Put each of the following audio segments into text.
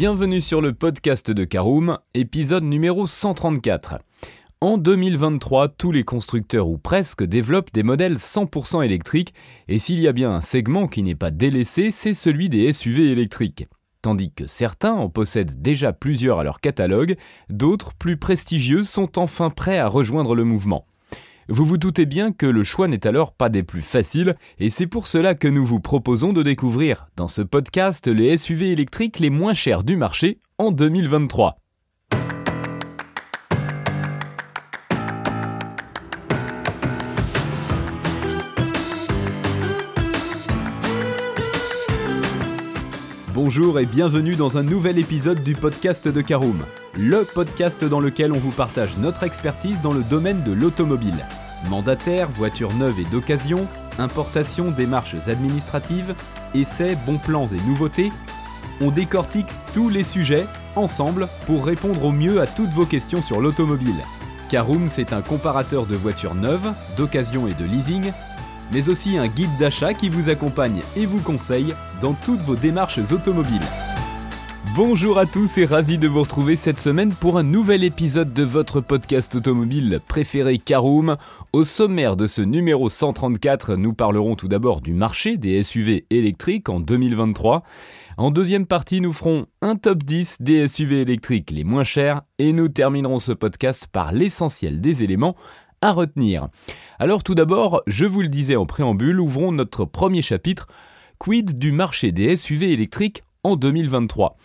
Bienvenue sur le podcast de Caroom, épisode numéro 134. En 2023, tous les constructeurs ou presque développent des modèles 100% électriques, et s'il y a bien un segment qui n'est pas délaissé, c'est celui des SUV électriques. Tandis que certains en possèdent déjà plusieurs à leur catalogue, d'autres, plus prestigieux, sont enfin prêts à rejoindre le mouvement. Vous vous doutez bien que le choix n'est alors pas des plus faciles, et c'est pour cela que nous vous proposons de découvrir dans ce podcast les SUV électriques les moins chers du marché en 2023. Bonjour et bienvenue dans un nouvel épisode du podcast de Caroom, le podcast dans lequel on vous partage notre expertise dans le domaine de l'automobile. Mandataire, voitures neuves et d'occasion, importation, démarches administratives, essais, bons plans et nouveautés, on décortique tous les sujets ensemble pour répondre au mieux à toutes vos questions sur l'automobile. Caroom, c'est un comparateur de voitures neuves, d'occasion et de leasing mais aussi un guide d'achat qui vous accompagne et vous conseille dans toutes vos démarches automobiles. Bonjour à tous et ravi de vous retrouver cette semaine pour un nouvel épisode de votre podcast automobile préféré Caroom. Au sommaire de ce numéro 134, nous parlerons tout d'abord du marché des SUV électriques en 2023. En deuxième partie, nous ferons un top 10 des SUV électriques les moins chers et nous terminerons ce podcast par l'essentiel des éléments à retenir. Alors tout d'abord, je vous le disais en préambule, ouvrons notre premier chapitre. Quid du marché des SUV électriques en 2023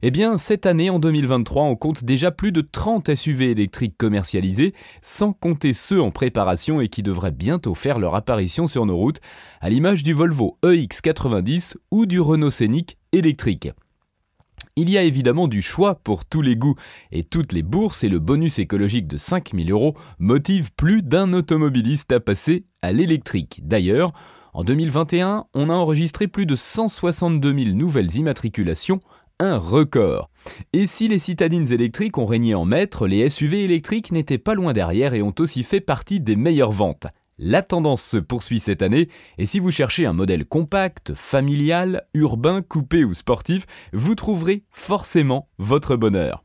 eh bien, cette année, en 2023, on compte déjà plus de 30 SUV électriques commercialisés, sans compter ceux en préparation et qui devraient bientôt faire leur apparition sur nos routes, à l'image du Volvo EX90 ou du Renault Scénic électrique. Il y a évidemment du choix pour tous les goûts, et toutes les bourses et le bonus écologique de 5000 euros motivent plus d'un automobiliste à passer à l'électrique. D'ailleurs, en 2021, on a enregistré plus de 162 000 nouvelles immatriculations, un record. Et si les citadines électriques ont régné en maître, les SUV électriques n'étaient pas loin derrière et ont aussi fait partie des meilleures ventes. La tendance se poursuit cette année, et si vous cherchez un modèle compact, familial, urbain, coupé ou sportif, vous trouverez forcément votre bonheur.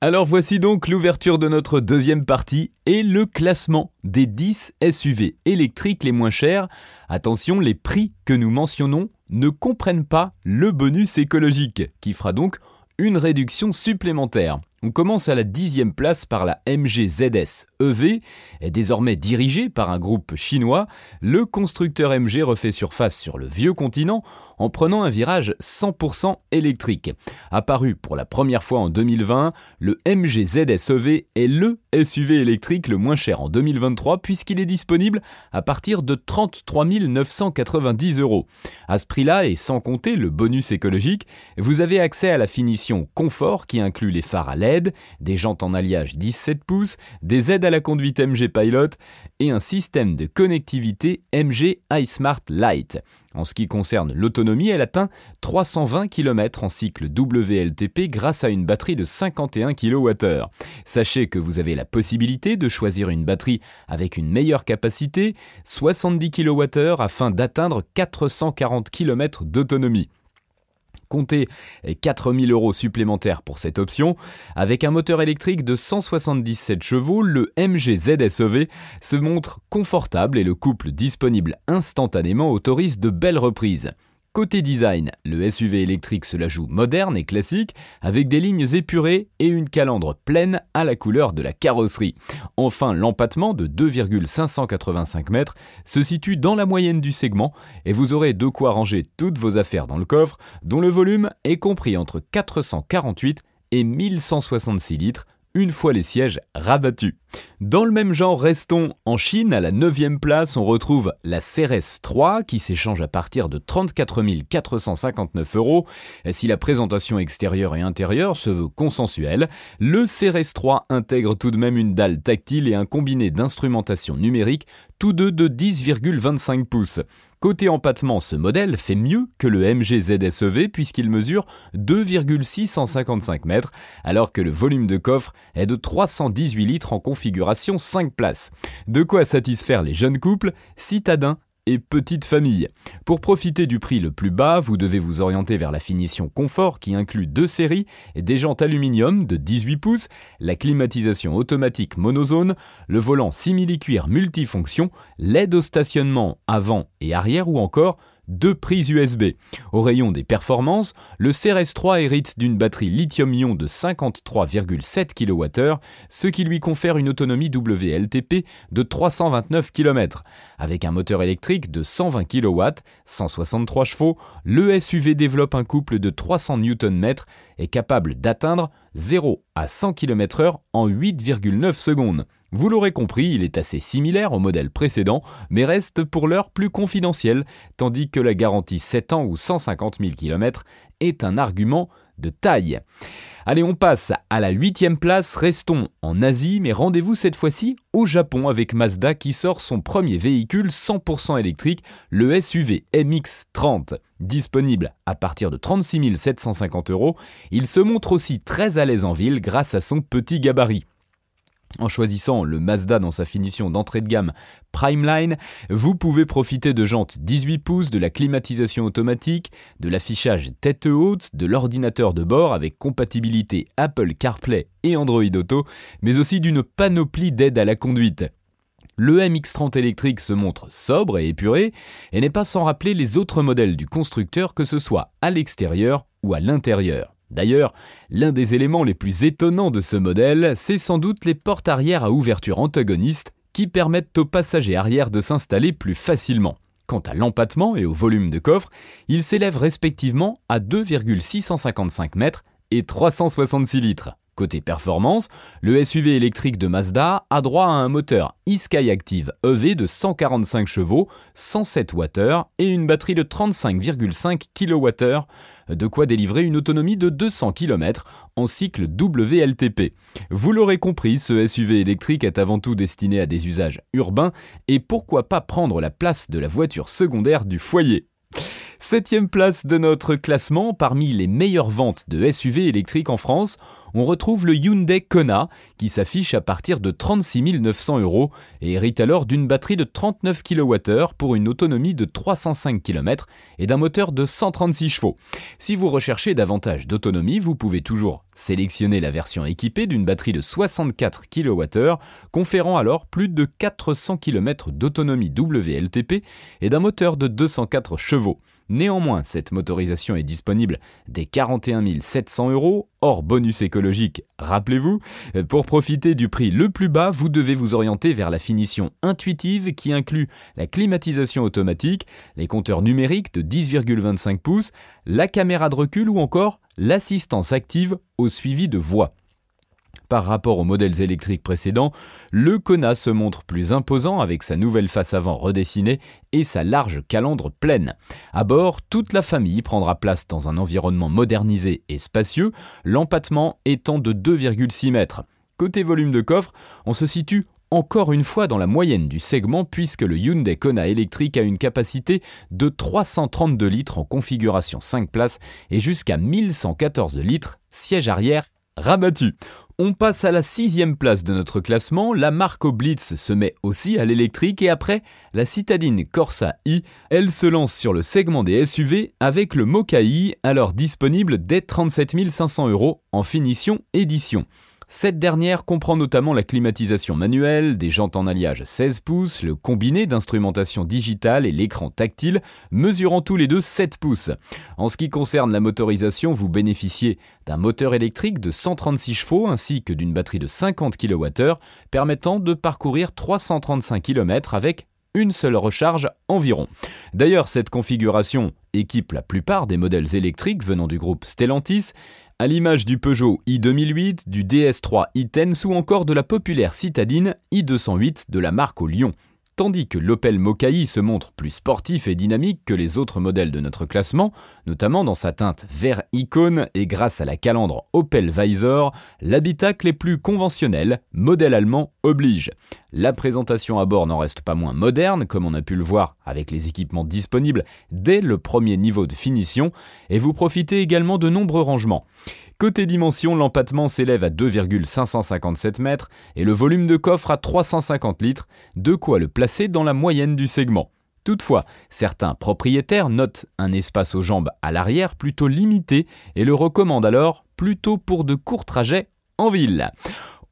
Alors voici donc l'ouverture de notre deuxième partie et le classement des 10 SUV électriques les moins chers. Attention, les prix que nous mentionnons ne comprennent pas le bonus écologique, qui fera donc une réduction supplémentaire. On commence à la dixième place par la MG ZS EV. Est désormais dirigé par un groupe chinois, le constructeur MG refait surface sur le vieux continent en prenant un virage 100% électrique. Apparu pour la première fois en 2020, le MG ZS EV est le SUV électrique le moins cher en 2023 puisqu'il est disponible à partir de 33 990 euros. À ce prix-là et sans compter le bonus écologique, vous avez accès à la finition confort qui inclut les phares à LED des jantes en alliage 17 pouces, des aides à la conduite MG Pilot et un système de connectivité MG iSmart Lite. En ce qui concerne l'autonomie, elle atteint 320 km en cycle WLTP grâce à une batterie de 51 kWh. Sachez que vous avez la possibilité de choisir une batterie avec une meilleure capacité, 70 kWh afin d'atteindre 440 km d'autonomie comptez 4000 euros supplémentaires pour cette option. Avec un moteur électrique de 177 chevaux, le MG ZSEV se montre confortable et le couple disponible instantanément autorise de belles reprises. Côté design, le SUV électrique se la joue moderne et classique, avec des lignes épurées et une calandre pleine à la couleur de la carrosserie. Enfin, l'empattement de 2,585 mètres se situe dans la moyenne du segment et vous aurez de quoi ranger toutes vos affaires dans le coffre, dont le volume est compris entre 448 et 1166 litres une fois les sièges rabattus. Dans le même genre, restons en Chine. À la 9 place, on retrouve la CRS 3 qui s'échange à partir de 34 459 euros. Si la présentation extérieure et intérieure se veut consensuelle, le CRS 3 intègre tout de même une dalle tactile et un combiné d'instrumentation numérique, tous deux de 10,25 pouces. Côté empattement, ce modèle fait mieux que le MG ZSEV puisqu'il mesure 2,655 mètres, alors que le volume de coffre est de 318 litres en configuration 5 places. De quoi satisfaire les jeunes couples, citadins et petite famille. Pour profiter du prix le plus bas, vous devez vous orienter vers la finition confort qui inclut deux séries, des jantes aluminium de 18 pouces, la climatisation automatique monozone, le volant simili-cuir multifonction, l'aide au stationnement avant et arrière ou encore deux prises USB. Au rayon des performances, le CRS3 hérite d'une batterie lithium-ion de 53,7 kWh, ce qui lui confère une autonomie WLTP de 329 km. Avec un moteur électrique de 120 kW, 163 chevaux, le SUV développe un couple de 300 Nm et capable d'atteindre 0 à 100 km/h en 8,9 secondes. Vous l'aurez compris, il est assez similaire au modèle précédent, mais reste pour l'heure plus confidentiel, tandis que la garantie 7 ans ou 150 000 km est un argument de taille. Allez, on passe à la huitième place, restons en Asie, mais rendez-vous cette fois-ci au Japon avec Mazda qui sort son premier véhicule 100% électrique, le SUV MX-30. Disponible à partir de 36 750 euros, il se montre aussi très à l'aise en ville grâce à son petit gabarit. En choisissant le Mazda dans sa finition d'entrée de gamme Primeline, vous pouvez profiter de jantes 18 pouces, de la climatisation automatique, de l'affichage tête haute, de l'ordinateur de bord avec compatibilité Apple CarPlay et Android Auto, mais aussi d'une panoplie d'aides à la conduite. Le MX30 électrique se montre sobre et épuré et n'est pas sans rappeler les autres modèles du constructeur que ce soit à l'extérieur ou à l'intérieur. D'ailleurs, l'un des éléments les plus étonnants de ce modèle, c'est sans doute les portes arrière à ouverture antagoniste qui permettent aux passagers arrière de s'installer plus facilement. Quant à l'empattement et au volume de coffre, ils s'élèvent respectivement à 2,655 mètres et 366 litres. Côté performance, le SUV électrique de Mazda a droit à un moteur e-Sky Active EV de 145 chevaux, 107 Wh et une batterie de 35,5 kWh, de quoi délivrer une autonomie de 200 km en cycle WLTP. Vous l'aurez compris, ce SUV électrique est avant tout destiné à des usages urbains et pourquoi pas prendre la place de la voiture secondaire du foyer. Septième place de notre classement, parmi les meilleures ventes de SUV électriques en France, on retrouve le Hyundai Kona, qui s'affiche à partir de 36 900 euros et hérite alors d'une batterie de 39 kWh pour une autonomie de 305 km et d'un moteur de 136 chevaux. Si vous recherchez davantage d'autonomie, vous pouvez toujours sélectionner la version équipée d'une batterie de 64 kWh, conférant alors plus de 400 km d'autonomie WLTP et d'un moteur de 204 chevaux. Néanmoins, cette motorisation est disponible dès 41 700 euros, hors bonus écologique, rappelez-vous. Pour profiter du prix le plus bas, vous devez vous orienter vers la finition intuitive qui inclut la climatisation automatique, les compteurs numériques de 10,25 pouces, la caméra de recul ou encore l'assistance active au suivi de voix. Par rapport aux modèles électriques précédents, le Kona se montre plus imposant avec sa nouvelle face avant redessinée et sa large calandre pleine. À bord, toute la famille prendra place dans un environnement modernisé et spacieux, l'empattement étant de 2,6 mètres. Côté volume de coffre, on se situe encore une fois dans la moyenne du segment puisque le Hyundai Kona électrique a une capacité de 332 litres en configuration 5 places et jusqu'à 1114 litres, siège arrière rabattu. On passe à la sixième place de notre classement, la marque Blitz se met aussi à l'électrique et après, la citadine Corsa i, elle se lance sur le segment des SUV avec le Mokai, alors disponible dès 37 500 euros en finition édition. Cette dernière comprend notamment la climatisation manuelle, des jantes en alliage 16 pouces, le combiné d'instrumentation digitale et l'écran tactile, mesurant tous les deux 7 pouces. En ce qui concerne la motorisation, vous bénéficiez d'un moteur électrique de 136 chevaux ainsi que d'une batterie de 50 kWh permettant de parcourir 335 km avec une seule recharge environ. D'ailleurs, cette configuration équipe la plupart des modèles électriques venant du groupe Stellantis, à l'image du Peugeot i2008, du DS3 e-Tense ou encore de la populaire citadine i208 de la marque au Lyon tandis que l'Opel Mokai se montre plus sportif et dynamique que les autres modèles de notre classement, notamment dans sa teinte vert icône et grâce à la calandre Opel Visor, l'habitacle est plus conventionnel, modèle allemand oblige. La présentation à bord n'en reste pas moins moderne, comme on a pu le voir avec les équipements disponibles dès le premier niveau de finition, et vous profitez également de nombreux rangements. Côté dimension, l'empattement s'élève à 2,557 mètres et le volume de coffre à 350 litres, de quoi le placer dans la moyenne du segment. Toutefois, certains propriétaires notent un espace aux jambes à l'arrière plutôt limité et le recommandent alors plutôt pour de courts trajets en ville.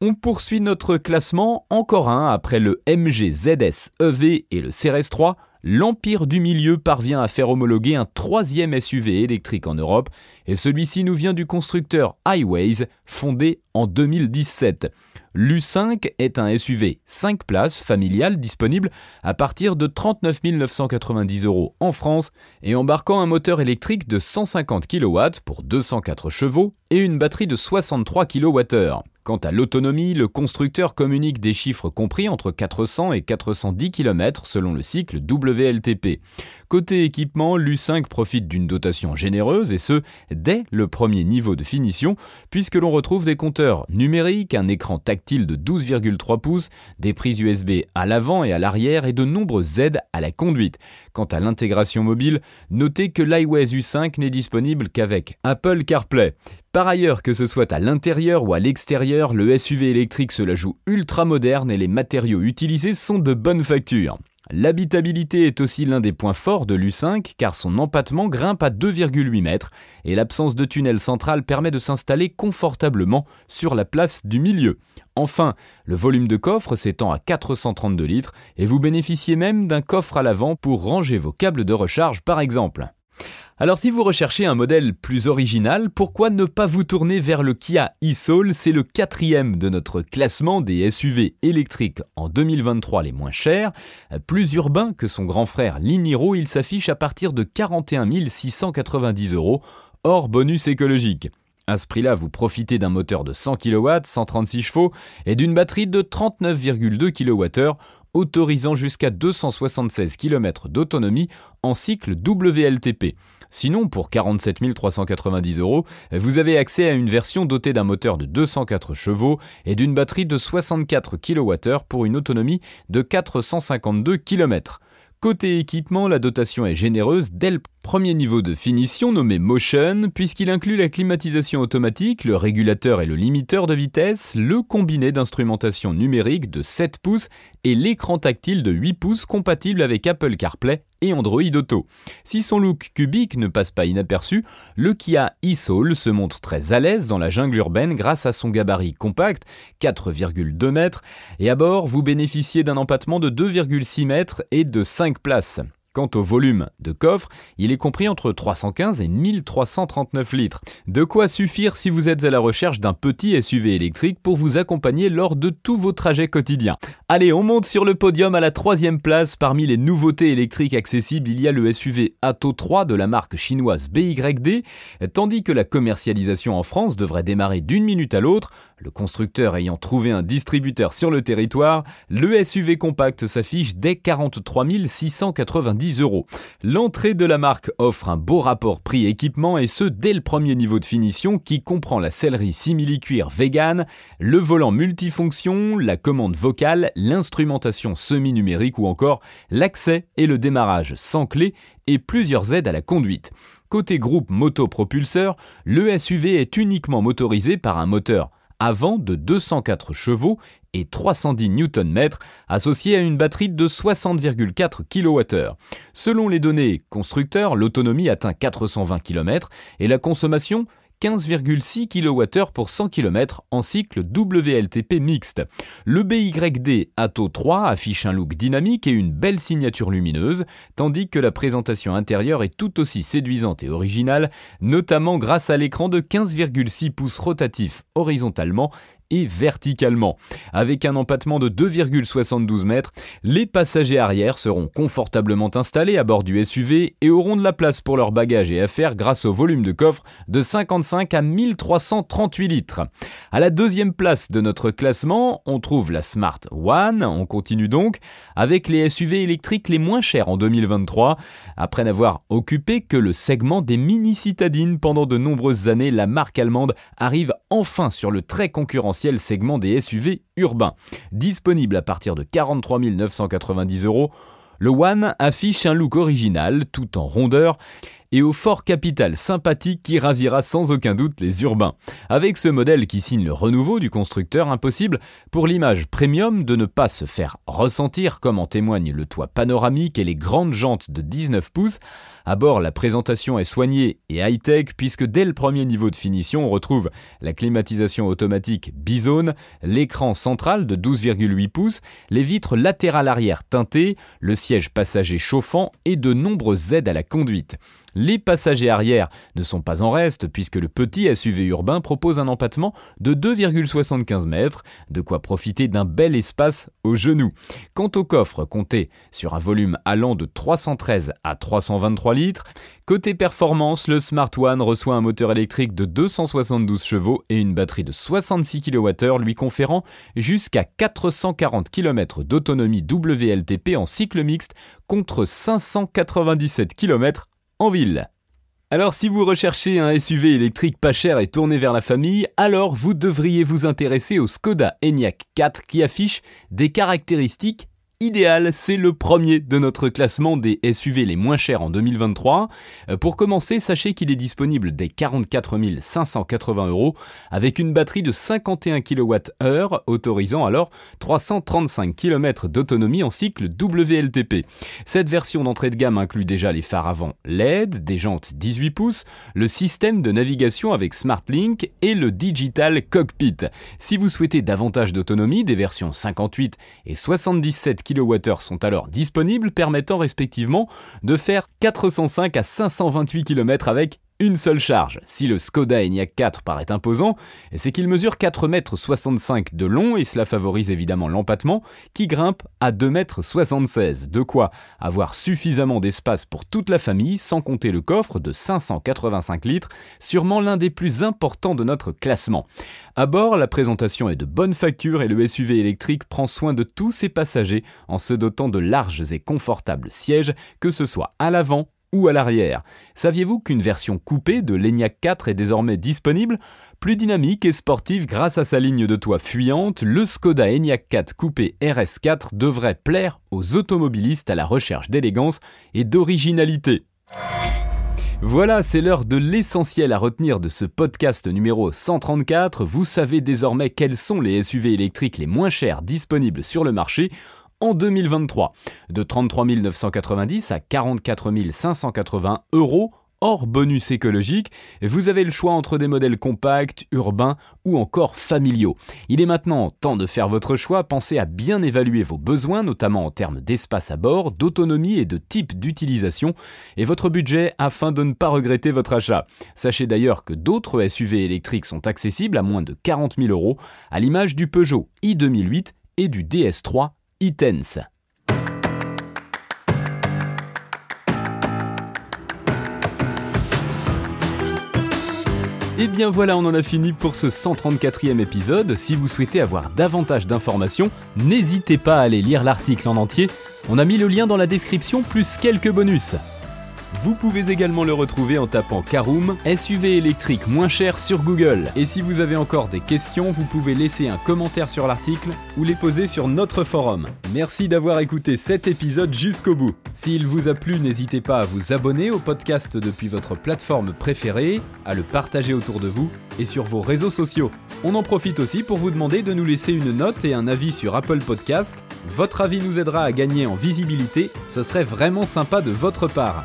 On poursuit notre classement, encore un après le MG ZS EV et le CRS3. L'Empire du Milieu parvient à faire homologuer un troisième SUV électrique en Europe, et celui-ci nous vient du constructeur Highways, fondé en 2017. L'U5 est un SUV 5 places familial disponible à partir de 39 990 euros en France et embarquant un moteur électrique de 150 kW pour 204 chevaux et une batterie de 63 kWh. Quant à l'autonomie, le constructeur communique des chiffres compris entre 400 et 410 km selon le cycle WLTP. Côté équipement, l'U5 profite d'une dotation généreuse et ce, dès le premier niveau de finition, puisque l'on retrouve des compteurs numériques, un écran tactile de 12,3 pouces, des prises USB à l'avant et à l'arrière et de nombreuses aides à la conduite. Quant à l'intégration mobile, notez que l'iWays U5 n'est disponible qu'avec Apple CarPlay. Par ailleurs, que ce soit à l'intérieur ou à l'extérieur, le SUV électrique se la joue ultra moderne et les matériaux utilisés sont de bonne facture. L'habitabilité est aussi l'un des points forts de l'U5 car son empattement grimpe à 2,8 mètres et l'absence de tunnel central permet de s'installer confortablement sur la place du milieu. Enfin, le volume de coffre s'étend à 432 litres et vous bénéficiez même d'un coffre à l'avant pour ranger vos câbles de recharge par exemple. Alors si vous recherchez un modèle plus original, pourquoi ne pas vous tourner vers le Kia e-Soul? C'est le quatrième de notre classement des SUV électriques en 2023 les moins chers. Plus urbain que son grand frère l'Iniro, il s'affiche à partir de 41 690 euros, hors bonus écologique. À ce prix-là, vous profitez d'un moteur de 100 kW, 136 chevaux et d'une batterie de 39,2 kWh autorisant jusqu'à 276 km d'autonomie en cycle WLTP. Sinon, pour 47 390 euros, vous avez accès à une version dotée d'un moteur de 204 chevaux et d'une batterie de 64 kWh pour une autonomie de 452 km. Côté équipement, la dotation est généreuse dès premier niveau de finition nommé Motion, puisqu'il inclut la climatisation automatique, le régulateur et le limiteur de vitesse, le combiné d'instrumentation numérique de 7 pouces et l'écran tactile de 8 pouces compatible avec Apple CarPlay et Android Auto. Si son look cubique ne passe pas inaperçu, le Kia e-Soul se montre très à l'aise dans la jungle urbaine grâce à son gabarit compact, 4,2 mètres, et à bord vous bénéficiez d'un empattement de 2,6 mètres et de 5 places. Quant au volume de coffre, il est compris entre 315 et 1339 litres. De quoi suffire si vous êtes à la recherche d'un petit SUV électrique pour vous accompagner lors de tous vos trajets quotidiens. Allez, on monte sur le podium à la troisième place. Parmi les nouveautés électriques accessibles, il y a le SUV Atto 3 de la marque chinoise BYD, tandis que la commercialisation en France devrait démarrer d'une minute à l'autre. Le constructeur ayant trouvé un distributeur sur le territoire, le SUV compact s'affiche dès 43 690 euros. L'entrée de la marque offre un beau rapport prix-équipement et ce dès le premier niveau de finition qui comprend la sellerie simili-cuir vegan, le volant multifonction, la commande vocale, l'instrumentation semi-numérique ou encore l'accès et le démarrage sans clé et plusieurs aides à la conduite. Côté groupe moto-propulseur, le SUV est uniquement motorisé par un moteur avant de 204 chevaux et 310 Nm, associé à une batterie de 60,4 kWh. Selon les données constructeurs, l'autonomie atteint 420 km et la consommation 15,6 kWh pour 100 km en cycle WLTP mixte. Le BYD Atto 3 affiche un look dynamique et une belle signature lumineuse, tandis que la présentation intérieure est tout aussi séduisante et originale, notamment grâce à l'écran de 15,6 pouces rotatif horizontalement et verticalement. Avec un empattement de 2,72 mètres, les passagers arrière seront confortablement installés à bord du SUV et auront de la place pour leurs bagages et affaires grâce au volume de coffre de 55 à 1338 litres. À la deuxième place de notre classement, on trouve la Smart One. On continue donc avec les SUV électriques les moins chers en 2023. Après n'avoir occupé que le segment des mini citadines pendant de nombreuses années, la marque allemande arrive enfin sur le très concurrentiel segment des SUV urbains. Disponible à partir de 43 990 euros, le One affiche un look original tout en rondeur et au fort capital sympathique qui ravira sans aucun doute les urbains. Avec ce modèle qui signe le renouveau du constructeur, impossible pour l'image premium de ne pas se faire ressentir comme en témoigne le toit panoramique et les grandes jantes de 19 pouces. À bord, la présentation est soignée et high-tech puisque dès le premier niveau de finition, on retrouve la climatisation automatique Bizone, l'écran central de 12,8 pouces, les vitres latérales arrière teintées, le siège passager chauffant et de nombreuses aides à la conduite. Les passagers arrière ne sont pas en reste puisque le petit SUV urbain propose un empattement de 2,75 mètres, de quoi profiter d'un bel espace au genou. Quant au coffre, compté sur un volume allant de 313 à 323 litres, côté performance, le Smart One reçoit un moteur électrique de 272 chevaux et une batterie de 66 kWh lui conférant jusqu'à 440 km d'autonomie WLTP en cycle mixte contre 597 km en ville. Alors si vous recherchez un SUV électrique pas cher et tourné vers la famille, alors vous devriez vous intéresser au Skoda Enyaq 4 qui affiche des caractéristiques idéal, c'est le premier de notre classement des SUV les moins chers en 2023. Euh, pour commencer, sachez qu'il est disponible dès 44 580 euros avec une batterie de 51 kWh autorisant alors 335 km d'autonomie en cycle WLTP. Cette version d'entrée de gamme inclut déjà les phares avant LED, des jantes 18 pouces, le système de navigation avec SmartLink et le Digital Cockpit. Si vous souhaitez davantage d'autonomie, des versions 58 et 77 sont alors disponibles, permettant respectivement de faire 405 à 528 km avec une seule charge. Si le Skoda Enyaq 4 paraît imposant, c'est qu'il mesure 4,65 m de long et cela favorise évidemment l'empattement qui grimpe à 2,76 m. De quoi avoir suffisamment d'espace pour toute la famille sans compter le coffre de 585 litres, sûrement l'un des plus importants de notre classement. À bord, la présentation est de bonne facture et le SUV électrique prend soin de tous ses passagers en se dotant de larges et confortables sièges, que ce soit à l'avant ou à l'arrière. Saviez-vous qu'une version coupée de l'ENIAC 4 est désormais disponible? Plus dynamique et sportive grâce à sa ligne de toit fuyante, le Skoda Enyaq 4 coupé RS4 devrait plaire aux automobilistes à la recherche d'élégance et d'originalité. Voilà, c'est l'heure de l'essentiel à retenir de ce podcast numéro 134. Vous savez désormais quels sont les SUV électriques les moins chers disponibles sur le marché en 2023. De 33 990 à 44 580 euros hors bonus écologique, vous avez le choix entre des modèles compacts, urbains ou encore familiaux. Il est maintenant temps de faire votre choix, pensez à bien évaluer vos besoins, notamment en termes d'espace à bord, d'autonomie et de type d'utilisation, et votre budget afin de ne pas regretter votre achat. Sachez d'ailleurs que d'autres SUV électriques sont accessibles à moins de 40 000 euros, à l'image du Peugeot i2008 et du DS3 Itens. Et eh bien voilà, on en a fini pour ce 134e épisode. Si vous souhaitez avoir davantage d'informations, n'hésitez pas à aller lire l'article en entier. On a mis le lien dans la description plus quelques bonus. Vous pouvez également le retrouver en tapant Caroom, SUV électrique moins cher sur Google. Et si vous avez encore des questions, vous pouvez laisser un commentaire sur l'article ou les poser sur notre forum. Merci d'avoir écouté cet épisode jusqu'au bout. S'il vous a plu, n'hésitez pas à vous abonner au podcast depuis votre plateforme préférée, à le partager autour de vous et sur vos réseaux sociaux. On en profite aussi pour vous demander de nous laisser une note et un avis sur Apple Podcast. Votre avis nous aidera à gagner en visibilité, ce serait vraiment sympa de votre part.